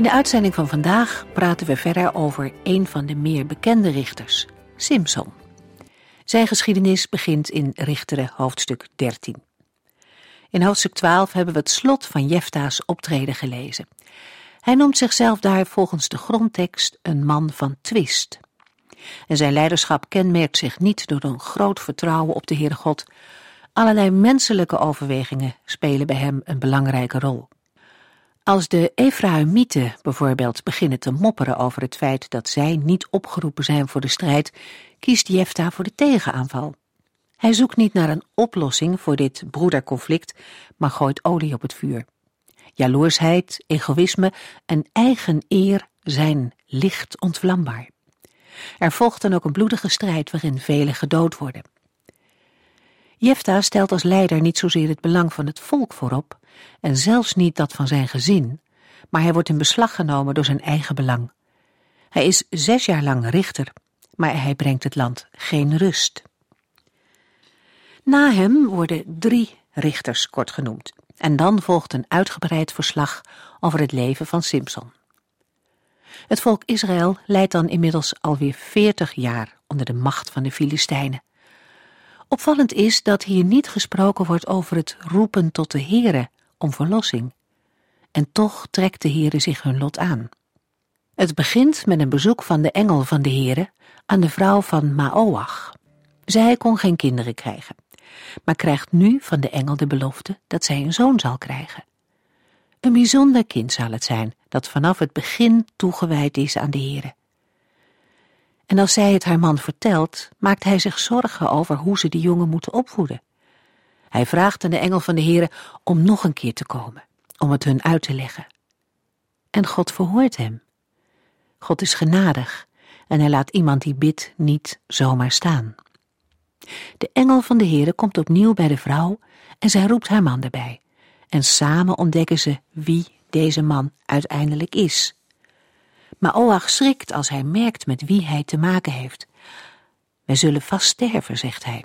In de uitzending van vandaag praten we verder over een van de meer bekende richters, Simson. Zijn geschiedenis begint in Richteren hoofdstuk 13. In hoofdstuk 12 hebben we het slot van Jefta's optreden gelezen. Hij noemt zichzelf daar volgens de grondtekst een man van twist. En zijn leiderschap kenmerkt zich niet door een groot vertrouwen op de Heere God. Allerlei menselijke overwegingen spelen bij hem een belangrijke rol. Als de Efraïmieten bijvoorbeeld beginnen te mopperen over het feit dat zij niet opgeroepen zijn voor de strijd, kiest Jefta voor de tegenaanval. Hij zoekt niet naar een oplossing voor dit broederconflict, maar gooit olie op het vuur. Jaloersheid, egoïsme en eigen eer zijn licht ontvlambaar. Er volgt dan ook een bloedige strijd waarin velen gedood worden. Jefta stelt als leider niet zozeer het belang van het volk voorop, en zelfs niet dat van zijn gezin, maar hij wordt in beslag genomen door zijn eigen belang. Hij is zes jaar lang richter, maar hij brengt het land geen rust. Na hem worden drie richters kort genoemd, en dan volgt een uitgebreid verslag over het leven van Simson. Het volk Israël leidt dan inmiddels alweer veertig jaar onder de macht van de Filistijnen. Opvallend is dat hier niet gesproken wordt over het roepen tot de Here om verlossing. En toch trekt de Heere zich hun lot aan. Het begint met een bezoek van de engel van de Heere aan de vrouw van Maoach. Zij kon geen kinderen krijgen, maar krijgt nu van de engel de belofte dat zij een zoon zal krijgen. Een bijzonder kind zal het zijn, dat vanaf het begin toegewijd is aan de Heere. En als zij het haar man vertelt, maakt hij zich zorgen over hoe ze de jongen moeten opvoeden. Hij vraagt aan de engel van de Heere om nog een keer te komen, om het hun uit te leggen. En God verhoort hem. God is genadig en hij laat iemand die bidt niet zomaar staan. De engel van de Heere komt opnieuw bij de vrouw en zij roept haar man erbij. En samen ontdekken ze wie deze man uiteindelijk is. Maar Oach schrikt als hij merkt met wie hij te maken heeft. Wij zullen vast sterven, zegt hij.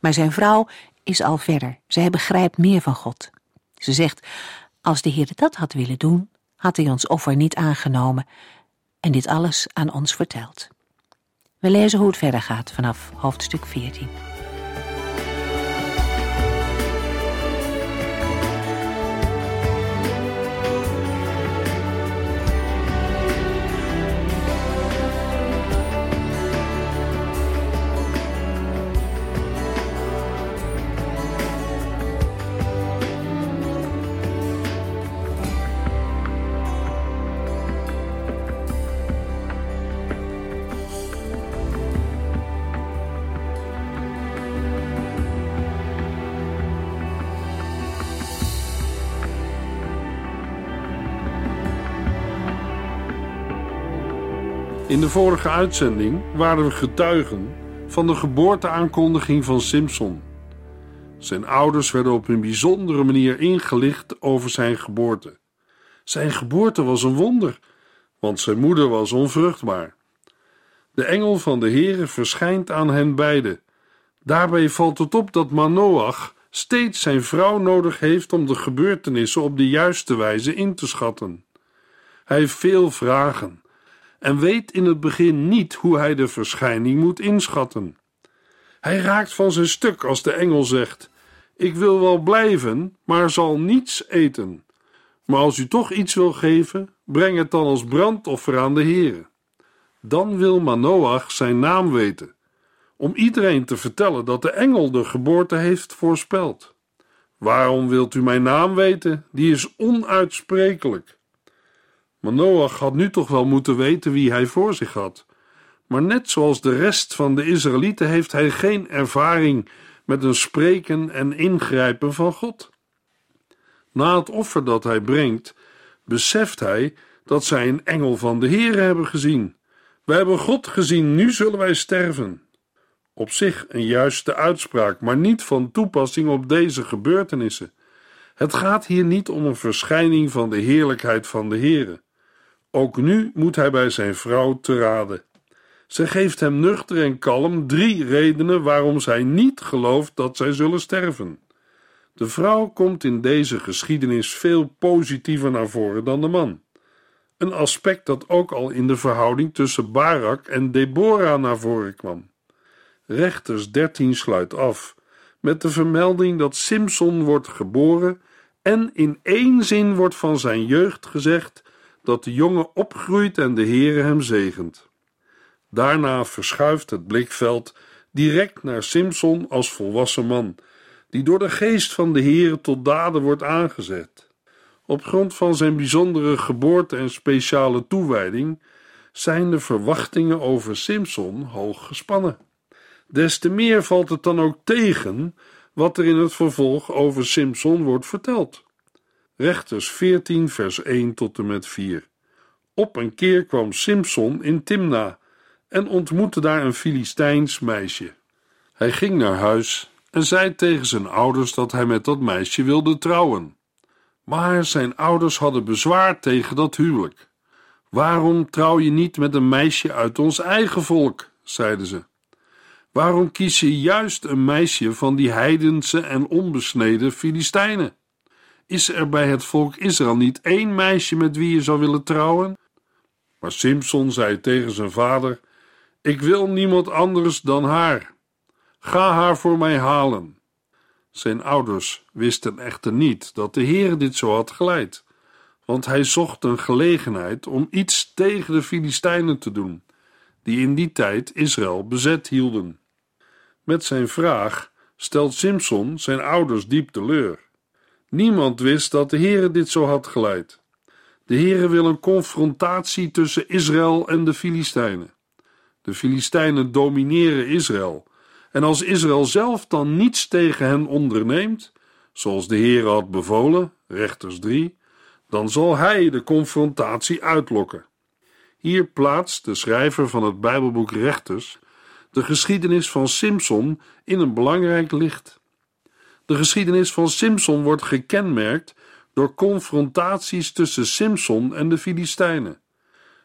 Maar zijn vrouw is al verder. Zij begrijpt meer van God. Ze zegt, als de Heer dat had willen doen, had hij ons offer niet aangenomen en dit alles aan ons verteld. We lezen hoe het verder gaat vanaf hoofdstuk 14. In de vorige uitzending waren we getuigen van de geboorteaankondiging van Simpson. Zijn ouders werden op een bijzondere manier ingelicht over zijn geboorte. Zijn geboorte was een wonder, want zijn moeder was onvruchtbaar. De engel van de Heere verschijnt aan hen beiden. Daarbij valt het op dat Manoach steeds zijn vrouw nodig heeft om de gebeurtenissen op de juiste wijze in te schatten. Hij heeft veel vragen en weet in het begin niet hoe hij de verschijning moet inschatten. Hij raakt van zijn stuk als de engel zegt: Ik wil wel blijven, maar zal niets eten. Maar als u toch iets wil geven, breng het dan als brandoffer aan de Heere. Dan wil Manoach zijn naam weten, om iedereen te vertellen dat de engel de geboorte heeft voorspeld. Waarom wilt u mijn naam weten? Die is onuitsprekelijk. Maar Noach had nu toch wel moeten weten wie hij voor zich had. Maar net zoals de rest van de Israëlieten heeft hij geen ervaring met een spreken en ingrijpen van God. Na het offer dat hij brengt, beseft hij dat zij een engel van de Heere hebben gezien. Wij hebben God gezien, nu zullen wij sterven. Op zich een juiste uitspraak, maar niet van toepassing op deze gebeurtenissen. Het gaat hier niet om een verschijning van de heerlijkheid van de Heere. Ook nu moet hij bij zijn vrouw te raden. Ze geeft hem nuchter en kalm drie redenen waarom zij niet gelooft dat zij zullen sterven. De vrouw komt in deze geschiedenis veel positiever naar voren dan de man. Een aspect dat ook al in de verhouding tussen Barak en Deborah naar voren kwam. Rechters 13 sluit af met de vermelding dat Simson wordt geboren en in één zin wordt van zijn jeugd gezegd dat de jongen opgroeit en de Heere hem zegent. Daarna verschuift het blikveld direct naar Simson als volwassen man, die door de geest van de Heere tot daden wordt aangezet. Op grond van zijn bijzondere geboorte en speciale toewijding zijn de verwachtingen over Simson hoog gespannen. Des te meer valt het dan ook tegen wat er in het vervolg over Simson wordt verteld. Rechters 14, vers 1 tot en met 4. Op een keer kwam Simson in Timna en ontmoette daar een Filistijns meisje. Hij ging naar huis en zei tegen zijn ouders dat hij met dat meisje wilde trouwen. Maar zijn ouders hadden bezwaar tegen dat huwelijk. Waarom trouw je niet met een meisje uit ons eigen volk? zeiden ze. Waarom kies je juist een meisje van die heidense en onbesneden Filistijnen? Is er bij het volk Israël niet één meisje met wie je zou willen trouwen? Maar Simson zei tegen zijn vader: Ik wil niemand anders dan haar. Ga haar voor mij halen. Zijn ouders wisten echter niet dat de Heer dit zo had geleid, want hij zocht een gelegenheid om iets tegen de Filistijnen te doen, die in die tijd Israël bezet hielden. Met zijn vraag stelt Simson zijn ouders diep teleur. Niemand wist dat de Heere dit zo had geleid. De Heere wil een confrontatie tussen Israël en de Filistijnen. De Filistijnen domineren Israël. En als Israël zelf dan niets tegen hen onderneemt, zoals de Heere had bevolen, rechters 3, dan zal hij de confrontatie uitlokken. Hier plaatst de schrijver van het Bijbelboek Rechters de geschiedenis van Simson in een belangrijk licht. De geschiedenis van Simson wordt gekenmerkt door confrontaties tussen Simson en de Filistijnen.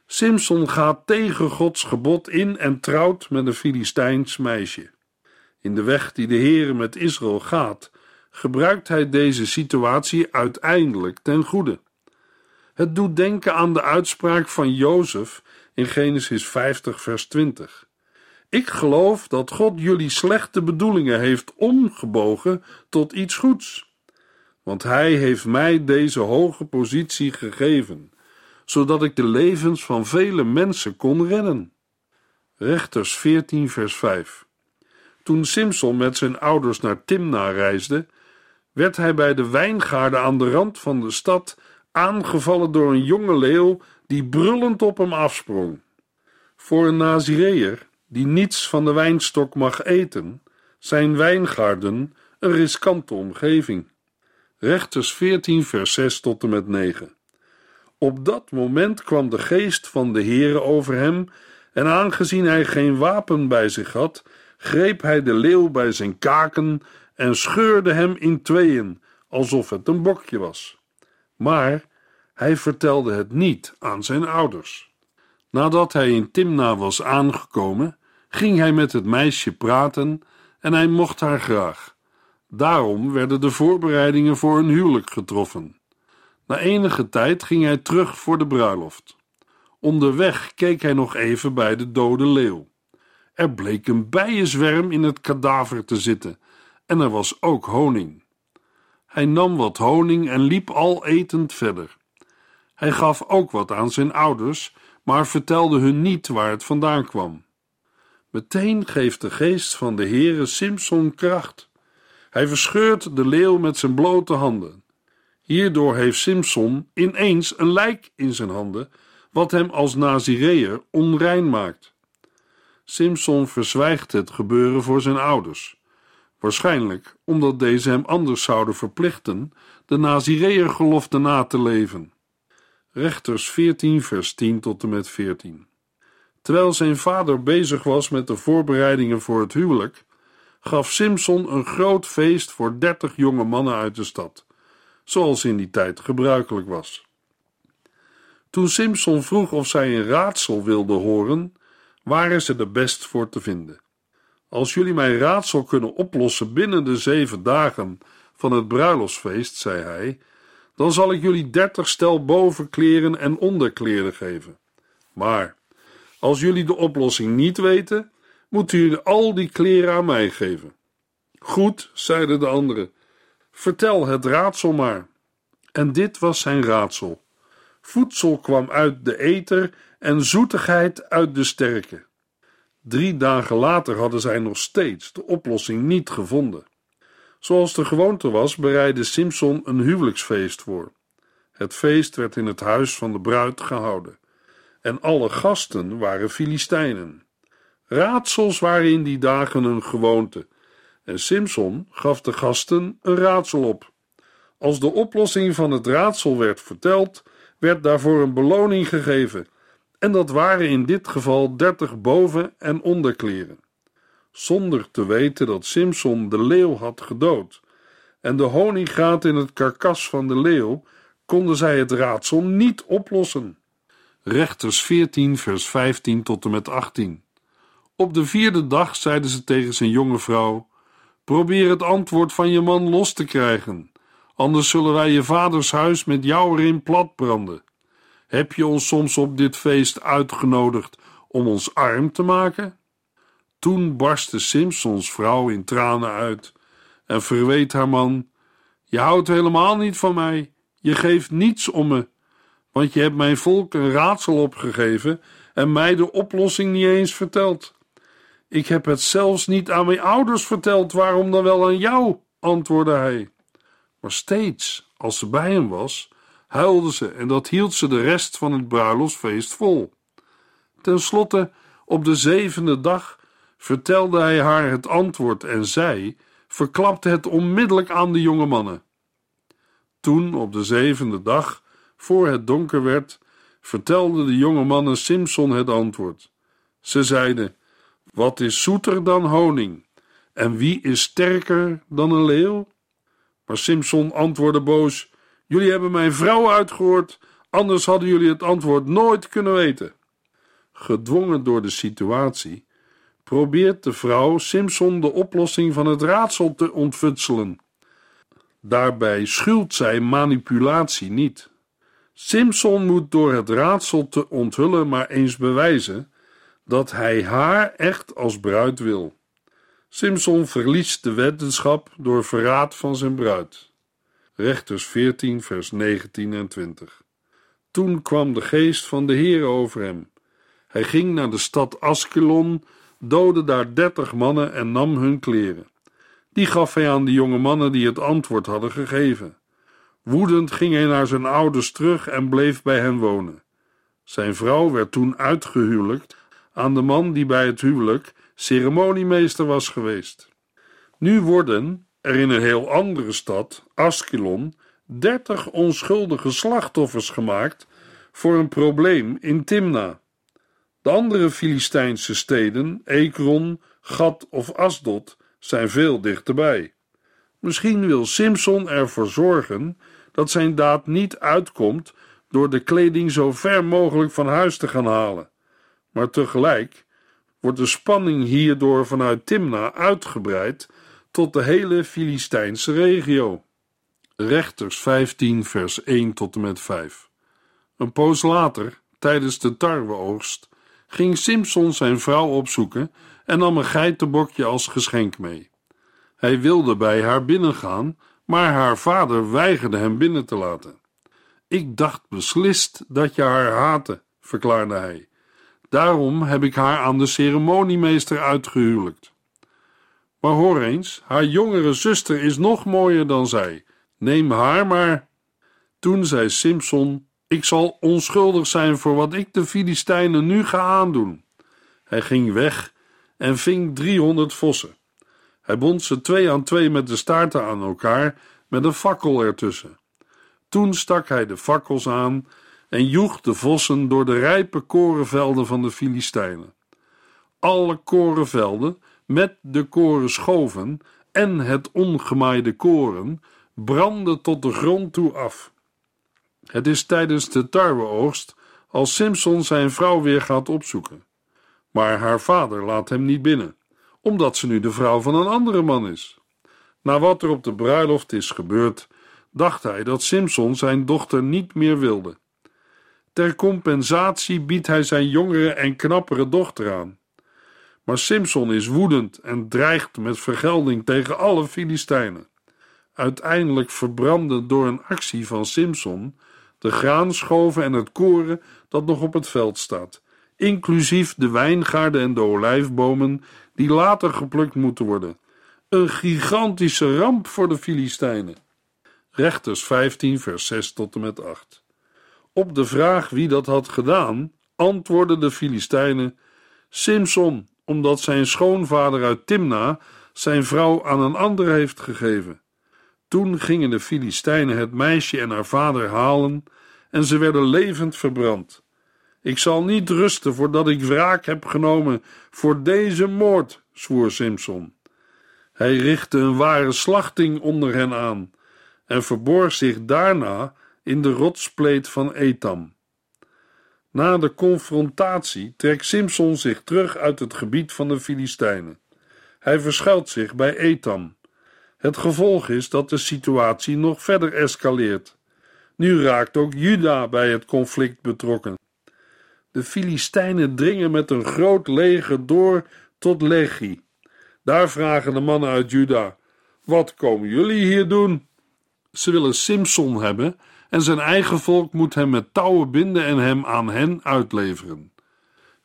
Simson gaat tegen Gods gebod in en trouwt met een Filistijns meisje. In de weg die de Heere met Israël gaat, gebruikt hij deze situatie uiteindelijk ten goede. Het doet denken aan de uitspraak van Jozef in Genesis 50, vers 20. Ik geloof dat God jullie slechte bedoelingen heeft omgebogen tot iets goeds. Want Hij heeft mij deze hoge positie gegeven, zodat ik de levens van vele mensen kon redden. Rechters 14, vers 5. Toen Simson met zijn ouders naar Timna reisde, werd hij bij de wijngaarden aan de rand van de stad aangevallen door een jonge leeuw die brullend op hem afsprong. Voor een Nazireër die niets van de wijnstok mag eten, zijn wijngaarden een riskante omgeving. Rechters 14, vers 6 tot en met 9. Op dat moment kwam de geest van de Heere over hem, en aangezien hij geen wapen bij zich had, greep hij de leeuw bij zijn kaken en scheurde hem in tweeën, alsof het een bokje was. Maar hij vertelde het niet aan zijn ouders. Nadat hij in Timna was aangekomen, ging hij met het meisje praten en hij mocht haar graag. Daarom werden de voorbereidingen voor een huwelijk getroffen. Na enige tijd ging hij terug voor de bruiloft. Onderweg keek hij nog even bij de dode leeuw. Er bleek een bijenzwerm in het kadaver te zitten en er was ook honing. Hij nam wat honing en liep al etend verder. Hij gaf ook wat aan zijn ouders, maar vertelde hun niet waar het vandaan kwam. Meteen geeft de geest van de Heere Simson kracht. Hij verscheurt de leeuw met zijn blote handen. Hierdoor heeft Simson ineens een lijk in zijn handen, wat hem als Nazireër onrein maakt. Simson verzwijgt het gebeuren voor zijn ouders, waarschijnlijk omdat deze hem anders zouden verplichten de Nazireër gelofte na te leven. Rechters 14, vers 10 tot en met 14. Terwijl zijn vader bezig was met de voorbereidingen voor het huwelijk, gaf Simson een groot feest voor dertig jonge mannen uit de stad, zoals in die tijd gebruikelijk was. Toen Simson vroeg of zij een raadsel wilden horen, waren ze er best voor te vinden. Als jullie mijn raadsel kunnen oplossen binnen de zeven dagen van het bruiloftsfeest, zei hij, dan zal ik jullie dertig stel bovenkleren en onderkleren geven. Maar als jullie de oplossing niet weten, moeten jullie al die kleren aan mij geven. Goed, zeiden de anderen, vertel het raadsel maar. En dit was zijn raadsel. Voedsel kwam uit de eter en zoetigheid uit de sterke. Drie dagen later hadden zij nog steeds de oplossing niet gevonden. Zoals de gewoonte was, bereidde Simson een huwelijksfeest voor. Het feest werd in het huis van de bruid gehouden. En alle gasten waren Filistijnen. Raadsels waren in die dagen een gewoonte. En Simson gaf de gasten een raadsel op. Als de oplossing van het raadsel werd verteld, werd daarvoor een beloning gegeven. En dat waren in dit geval dertig boven- en onderkleren zonder te weten dat Simson de leeuw had gedood. En de honingraat in het karkas van de leeuw konden zij het raadsel niet oplossen. Rechters 14, vers 15 tot en met 18. Op de vierde dag zeiden ze tegen zijn jonge vrouw: Probeer het antwoord van je man los te krijgen, anders zullen wij je vaders huis met jou erin platbranden. Heb je ons soms op dit feest uitgenodigd om ons arm te maken? Toen barstte Simpsons vrouw in tranen uit en verweet haar man: Je houdt helemaal niet van mij, je geeft niets om me, want je hebt mijn volk een raadsel opgegeven en mij de oplossing niet eens verteld. Ik heb het zelfs niet aan mijn ouders verteld, waarom dan wel aan jou? antwoordde hij. Maar steeds, als ze bij hem was, huilde ze en dat hield ze de rest van het bruiloftsfeest vol. Ten slotte, op de zevende dag, vertelde hij haar het antwoord en zij verklapte het onmiddellijk aan de jonge mannen. Toen, op de zevende dag, voor het donker werd, vertelden de jonge mannen Simson het antwoord. Ze zeiden: Wat is zoeter dan honing? En wie is sterker dan een leeuw? Maar Simson antwoordde boos: Jullie hebben mijn vrouw uitgehoord, anders hadden jullie het antwoord nooit kunnen weten. Gedwongen door de situatie probeert de vrouw Simpson de oplossing van het raadsel te ontfutselen. Daarbij schuwt zij manipulatie niet. Simpson moet door het raadsel te onthullen maar eens bewijzen dat hij haar echt als bruid wil. Simpson verliest de weddenschap door verraad van zijn bruid. Rechters 14, vers 19 en 20. Toen kwam de geest van de Heer over hem. Hij ging naar de stad Askelon doodde daar dertig mannen en nam hun kleren. Die gaf hij aan de jonge mannen die het antwoord hadden gegeven. Woedend ging hij naar zijn ouders terug en bleef bij hen wonen. Zijn vrouw werd toen uitgehuwelijkt aan de man die bij het huwelijk ceremoniemeester was geweest. Nu worden er in een heel andere stad, Askelon, dertig onschuldige slachtoffers gemaakt voor een probleem in Timna. De andere Filistijnse steden, Ekron, Gat of Asdod, zijn veel dichterbij. Misschien wil Simson ervoor zorgen dat zijn daad niet uitkomt door de kleding zo ver mogelijk van huis te gaan halen. Maar tegelijk wordt de spanning hierdoor vanuit Timna uitgebreid tot de hele Filistijnse regio. Rechters 15, vers 1 tot en met 5. Een poos later, tijdens de tarweoogst, ging Simpson zijn vrouw opzoeken en nam een geitenbokje als geschenk mee. Hij wilde bij haar binnengaan, maar haar vader weigerde hem binnen te laten. Ik dacht beslist dat je haar haatte, verklaarde hij. Daarom heb ik haar aan de ceremoniemeester uitgehuwelijkt. Maar hoor eens, haar jongere zuster is nog mooier dan zij. Neem haar maar. Toen zei Simpson ik zal onschuldig zijn voor wat ik de Filistijnen nu ga aandoen. Hij ging weg en ving driehonderd vossen. Hij bond ze twee aan twee met de staarten aan elkaar, met een fakkel ertussen. Toen stak hij de fakkels aan en joeg de vossen door de rijpe korenvelden van de Filistijnen. Alle korenvelden met de korenschoven en het ongemaaide koren brandden tot de grond toe af. Het is tijdens de tarweoogst als Simson zijn vrouw weer gaat opzoeken. Maar haar vader laat hem niet binnen, omdat ze nu de vrouw van een andere man is. Na wat er op de bruiloft is gebeurd, dacht hij dat Simson zijn dochter niet meer wilde. Ter compensatie biedt hij zijn jongere en knappere dochter aan. Maar Simson is woedend en dreigt met vergelding tegen alle Filistijnen. Uiteindelijk verbranden door een actie van Simson de graanschoven en het koren dat nog op het veld staat, inclusief de wijngaarden en de olijfbomen die later geplukt moeten worden. Een gigantische ramp voor de Filistijnen. Rechters 15, vers 6 tot en met 8. Op de vraag wie dat had gedaan, antwoordden de Filistijnen: Simson, omdat zijn schoonvader uit Timna zijn vrouw aan een ander heeft gegeven. Toen gingen de Filistijnen het meisje en haar vader halen en ze werden levend verbrand. Ik zal niet rusten voordat ik wraak heb genomen voor deze moord, zwoer Simson. Hij richtte een ware slachting onder hen aan en verborg zich daarna in de rotspleet van Etam. Na de confrontatie trekt Simson zich terug uit het gebied van de Filistijnen. Hij verschuilt zich bij Etam. Het gevolg is dat de situatie nog verder escaleert. Nu raakt ook Juda bij het conflict betrokken. De Filistijnen dringen met een groot leger door tot Lechi. Daar vragen de mannen uit Juda: Wat komen jullie hier doen? Ze willen Simson hebben en zijn eigen volk moet hem met touwen binden en hem aan hen uitleveren.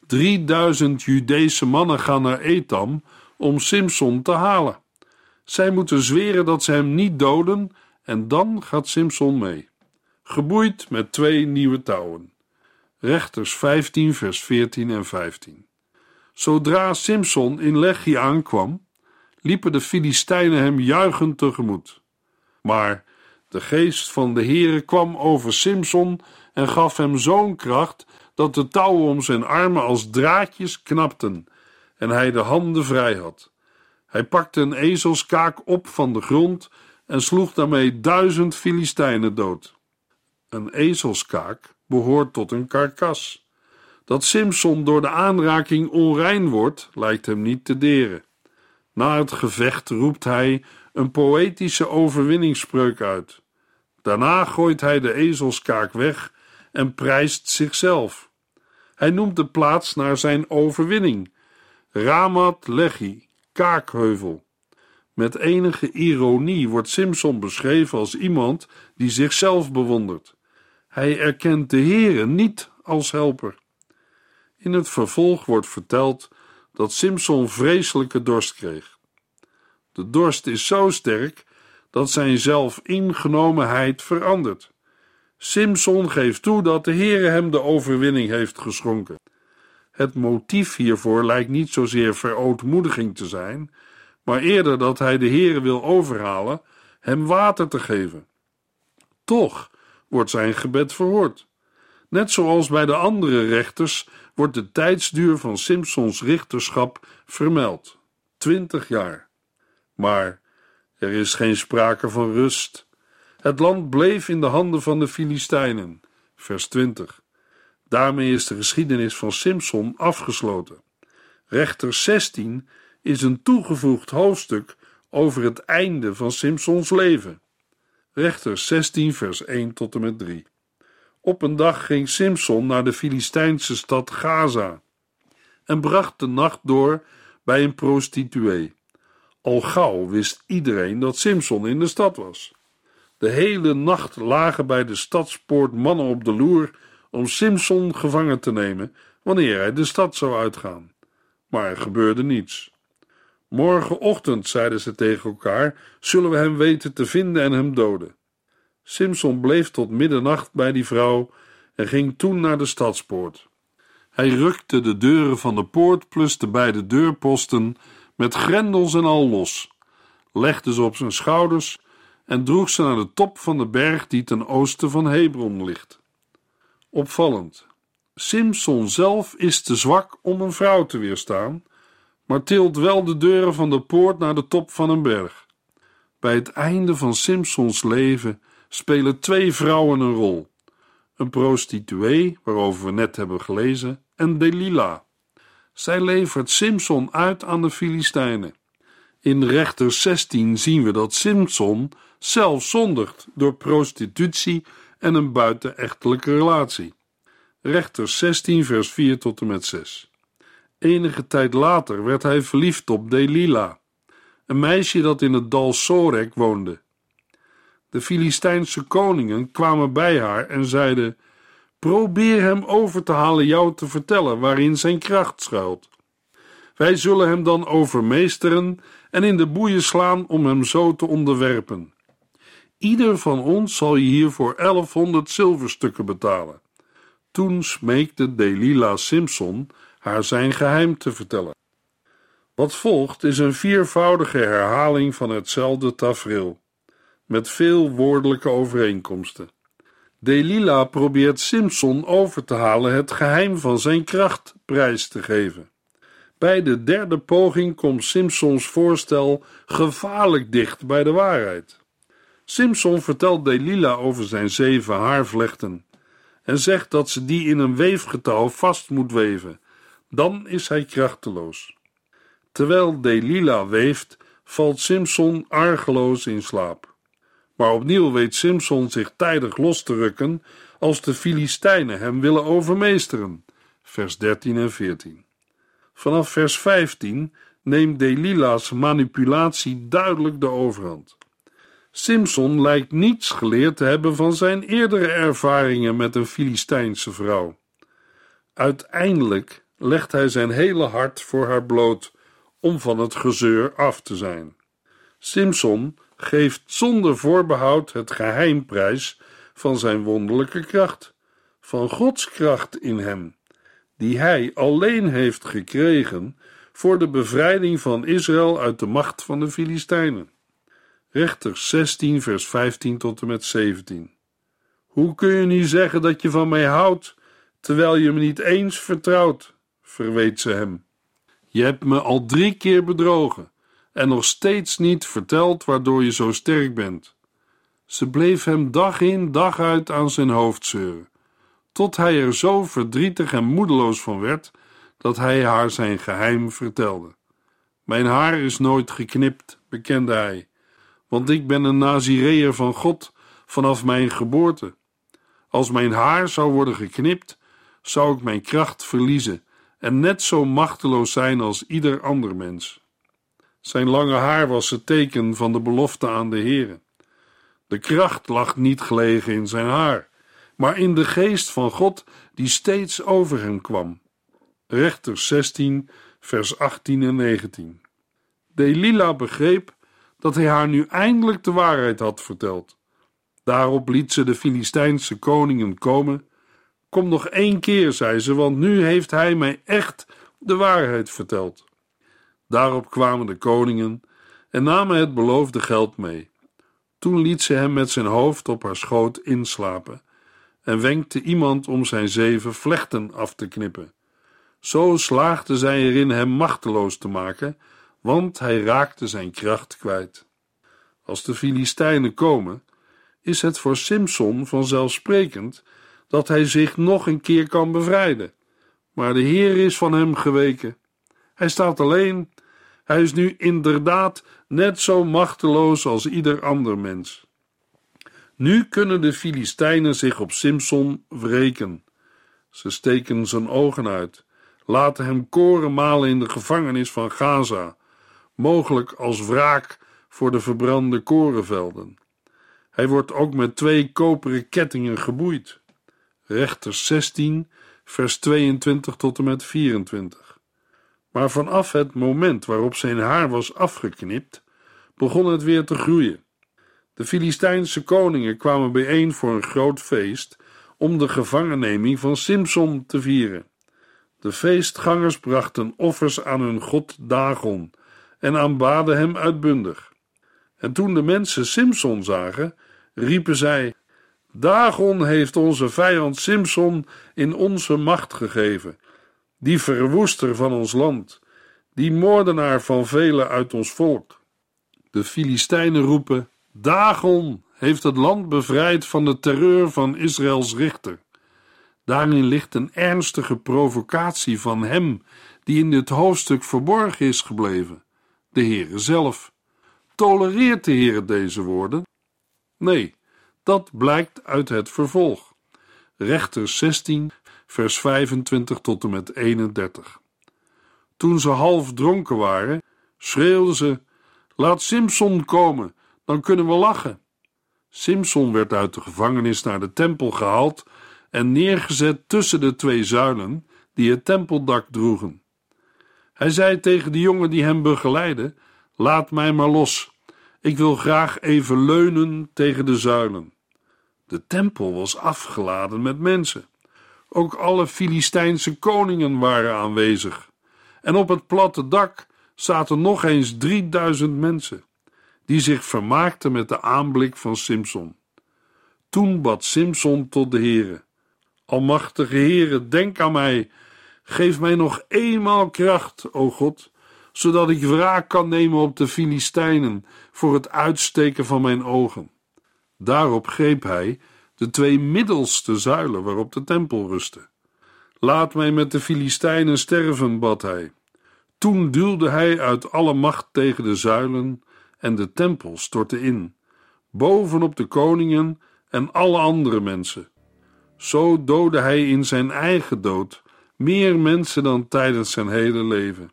3000 Judese mannen gaan naar Etam om Simson te halen. Zij moeten zweren dat ze hem niet doden en dan gaat Simson mee. Geboeid met twee nieuwe touwen. Rechters 15, vers 14 en 15. Zodra Simson in Lechi aankwam, liepen de Filistijnen hem juichend tegemoet. Maar de geest van de Heere kwam over Simson en gaf hem zo'n kracht dat de touwen om zijn armen als draadjes knapten en hij de handen vrij had. Hij pakte een ezelskaak op van de grond en sloeg daarmee duizend Filistijnen dood. Een ezelskaak behoort tot een karkas. Dat Simson door de aanraking onrein wordt, lijkt hem niet te deren. Na het gevecht roept hij een poëtische overwinningsspreuk uit. Daarna gooit hij de ezelskaak weg en prijst zichzelf. Hij noemt de plaats naar zijn overwinning: Ramat Lehi, Kaakheuvel. Met enige ironie wordt Simson beschreven als iemand die zichzelf bewondert. Hij erkent de Heere niet als helper. In het vervolg wordt verteld dat Simson vreselijke dorst kreeg. De dorst is zo sterk dat zijn zelfingenomenheid verandert. Simson geeft toe dat de Heere hem de overwinning heeft geschonken. Het motief hiervoor lijkt niet zozeer verootmoediging te zijn, maar eerder dat hij de Heere wil overhalen hem water te geven. Toch wordt zijn gebed verhoord. Net zoals bij de andere rechters wordt de tijdsduur van Simpsons richterschap vermeld: twintig jaar. Maar er is geen sprake van rust. Het land bleef in de handen van de Filistijnen. Vers 20. Daarmee is de geschiedenis van Simson afgesloten. Rechter 16 is een toegevoegd hoofdstuk over het einde van Simsons leven. Rechter 16, vers 1 tot en met 3. Op een dag ging Simson naar de Filistijnse stad Gaza en bracht de nacht door bij een prostituee. Al gauw wist iedereen dat Simson in de stad was. De hele nacht lagen bij de stadspoort mannen op de loer om Simson gevangen te nemen wanneer hij de stad zou uitgaan. Maar er gebeurde niets. Morgenochtend, zeiden ze tegen elkaar, zullen we hem weten te vinden en hem doden. Simson bleef tot middernacht bij die vrouw en ging toen naar de stadspoort. Hij rukte de deuren van de poort plus de beide deurposten met grendels en al los, legde ze op zijn schouders en droeg ze naar de top van de berg die ten oosten van Hebron ligt. Opvallend. Simson zelf is te zwak om een vrouw te weerstaan, maar tilt wel de deuren van de poort naar de top van een berg. Bij het einde van Simsons leven spelen twee vrouwen een rol: een prostituee, waarover we net hebben gelezen, en Delilah. Zij levert Simson uit aan de Filistijnen. In rechter 16 zien we dat Simson zelf zondigt door prostitutie en een buitenechtelijke relatie. Rechter 16, vers 4 tot en met 6. Enige tijd later werd hij verliefd op Delilah, een meisje dat in het dal Sorek woonde. De Filistijnse koningen kwamen bij haar en zeiden: Probeer hem over te halen jou te vertellen waarin zijn kracht schuilt. Wij zullen hem dan overmeesteren en in de boeien slaan om hem zo te onderwerpen. Ieder van ons zal je hiervoor 1100 zilverstukken betalen. Toen smeekte Delilah Simpson haar zijn geheim te vertellen. Wat volgt is een viervoudige herhaling van hetzelfde tafereel, met veel woordelijke overeenkomsten. Delilah probeert Simpson over te halen het geheim van zijn kracht prijs te geven. Bij de derde poging komt Simpsons voorstel gevaarlijk dicht bij de waarheid. Simpson vertelt Delilah over zijn zeven haarvlechten en zegt dat ze die in een weefgetouw vast moet weven. Dan is hij krachteloos. Terwijl Delilah weeft, valt Simpson argeloos in slaap. Maar opnieuw weet Simpson zich tijdig los te rukken als de Filistijnen hem willen overmeesteren. Vers 13 en 14. Vanaf vers 15 neemt Delilah's manipulatie duidelijk de overhand. Simpson lijkt niets geleerd te hebben van zijn eerdere ervaringen met een Filistijnse vrouw. Uiteindelijk legt hij zijn hele hart voor haar bloot om van het gezeur af te zijn. Simpson geeft zonder voorbehoud het geheimprijs van zijn wonderlijke kracht, van Gods kracht in hem, die hij alleen heeft gekregen voor de bevrijding van Israël uit de macht van de Filistijnen. Rechters 16, vers 15 tot en met 17. Hoe kun je nu zeggen dat je van mij houdt, terwijl je me niet eens vertrouwt? Verweet ze hem. Je hebt me al drie keer bedrogen en nog steeds niet verteld waardoor je zo sterk bent. Ze bleef hem dag in, dag uit aan zijn hoofd zeuren, tot hij er zo verdrietig en moedeloos van werd dat hij haar zijn geheim vertelde. Mijn haar is nooit geknipt, bekende hij, want ik ben een Nazireër van God vanaf mijn geboorte. Als mijn haar zou worden geknipt, zou ik mijn kracht verliezen en net zo machteloos zijn als ieder ander mens. Zijn lange haar was het teken van de belofte aan de Heere. De kracht lag niet gelegen in zijn haar, maar in de geest van God die steeds over hem kwam. Rechters 16, vers 18 en 19. Delila begreep dat hij haar nu eindelijk de waarheid had verteld. Daarop liet ze de Filistijnse koningen komen. Kom nog één keer, zei ze, want nu heeft hij mij echt de waarheid verteld. Daarop kwamen de koningen en namen het beloofde geld mee. Toen liet ze hem met zijn hoofd op haar schoot inslapen en wenkte iemand om zijn zeven vlechten af te knippen. Zo slaagde zij erin hem machteloos te maken, want hij raakte zijn kracht kwijt. Als de Filistijnen komen, is het voor Simson vanzelfsprekend dat hij zich nog een keer kan bevrijden. Maar de Heer is van hem geweken. Hij staat alleen. Hij is nu inderdaad net zo machteloos als ieder ander mens. Nu kunnen de Filistijnen zich op Simson wreken. Ze steken zijn ogen uit, laten hem koren malen in de gevangenis van Gaza, mogelijk als wraak voor de verbrande korenvelden. Hij wordt ook met twee koperen kettingen geboeid. Rechters 16, vers 22 tot en met 24. Maar vanaf het moment waarop zijn haar was afgeknipt, begon het weer te groeien. De Filistijnse koningen kwamen bijeen voor een groot feest om de gevangenneming van Simson te vieren. De feestgangers brachten offers aan hun god Dagon en aanbaden hem uitbundig. En toen de mensen Simson zagen, riepen zij: Dagon heeft onze vijand Simson in onze macht gegeven, die verwoester van ons land, die moordenaar van velen uit ons volk. De Filistijnen roepen: Dagon heeft het land bevrijd van de terreur van Israëls richter. Daarin ligt een ernstige provocatie van hem die in dit hoofdstuk verborgen is gebleven, de Heere zelf. Tolereert de Heere deze woorden? Nee, dat blijkt uit het vervolg. Rechters 16, vers 25 tot en met 31. Toen ze half dronken waren, schreeuwden ze: Laat Simson komen, dan kunnen we lachen. Simson werd uit de gevangenis naar de tempel gehaald en neergezet tussen de twee zuilen die het tempeldak droegen. Hij zei tegen de jongen die hem begeleidde: Laat mij maar los. Ik wil graag even leunen tegen de zuilen. De tempel was afgeladen met mensen. Ook alle Filistijnse koningen waren aanwezig. En op het platte dak zaten nog eens drieduizend mensen, die zich vermaakten met de aanblik van Simson. Toen bad Simson tot de Heere: Almachtige Heere, denk aan mij. Geef mij nog eenmaal kracht, o God, zodat ik wraak kan nemen op de Filistijnen voor het uitsteken van mijn ogen. Daarop greep hij de twee middelste zuilen waarop de tempel rustte. Laat mij met de Filistijnen sterven, bad hij. Toen duwde hij uit alle macht tegen de zuilen en de tempel stortte in, bovenop de koningen en alle andere mensen. Zo doodde hij in zijn eigen dood meer mensen dan tijdens zijn hele leven.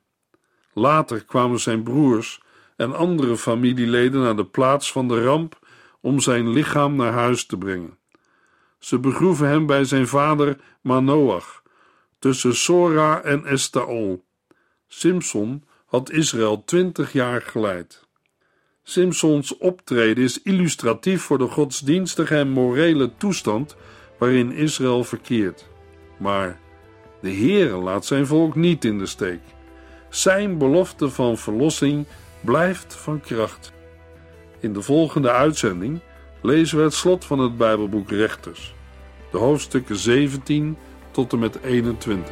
Later kwamen zijn broers en andere familieleden naar de plaats van de ramp om zijn lichaam naar huis te brengen. Ze begroeven hem bij zijn vader Manoach, tussen Sora en Estaol. Simson had Israël twintig jaar geleid. Simsons optreden is illustratief voor de godsdienstige en morele toestand waarin Israël verkeert. Maar de Heere laat zijn volk niet in de steek. Zijn belofte van verlossing blijft van kracht. In de volgende uitzending lezen we het slot van het Bijbelboek Rechters, de hoofdstukken 17 tot en met 21.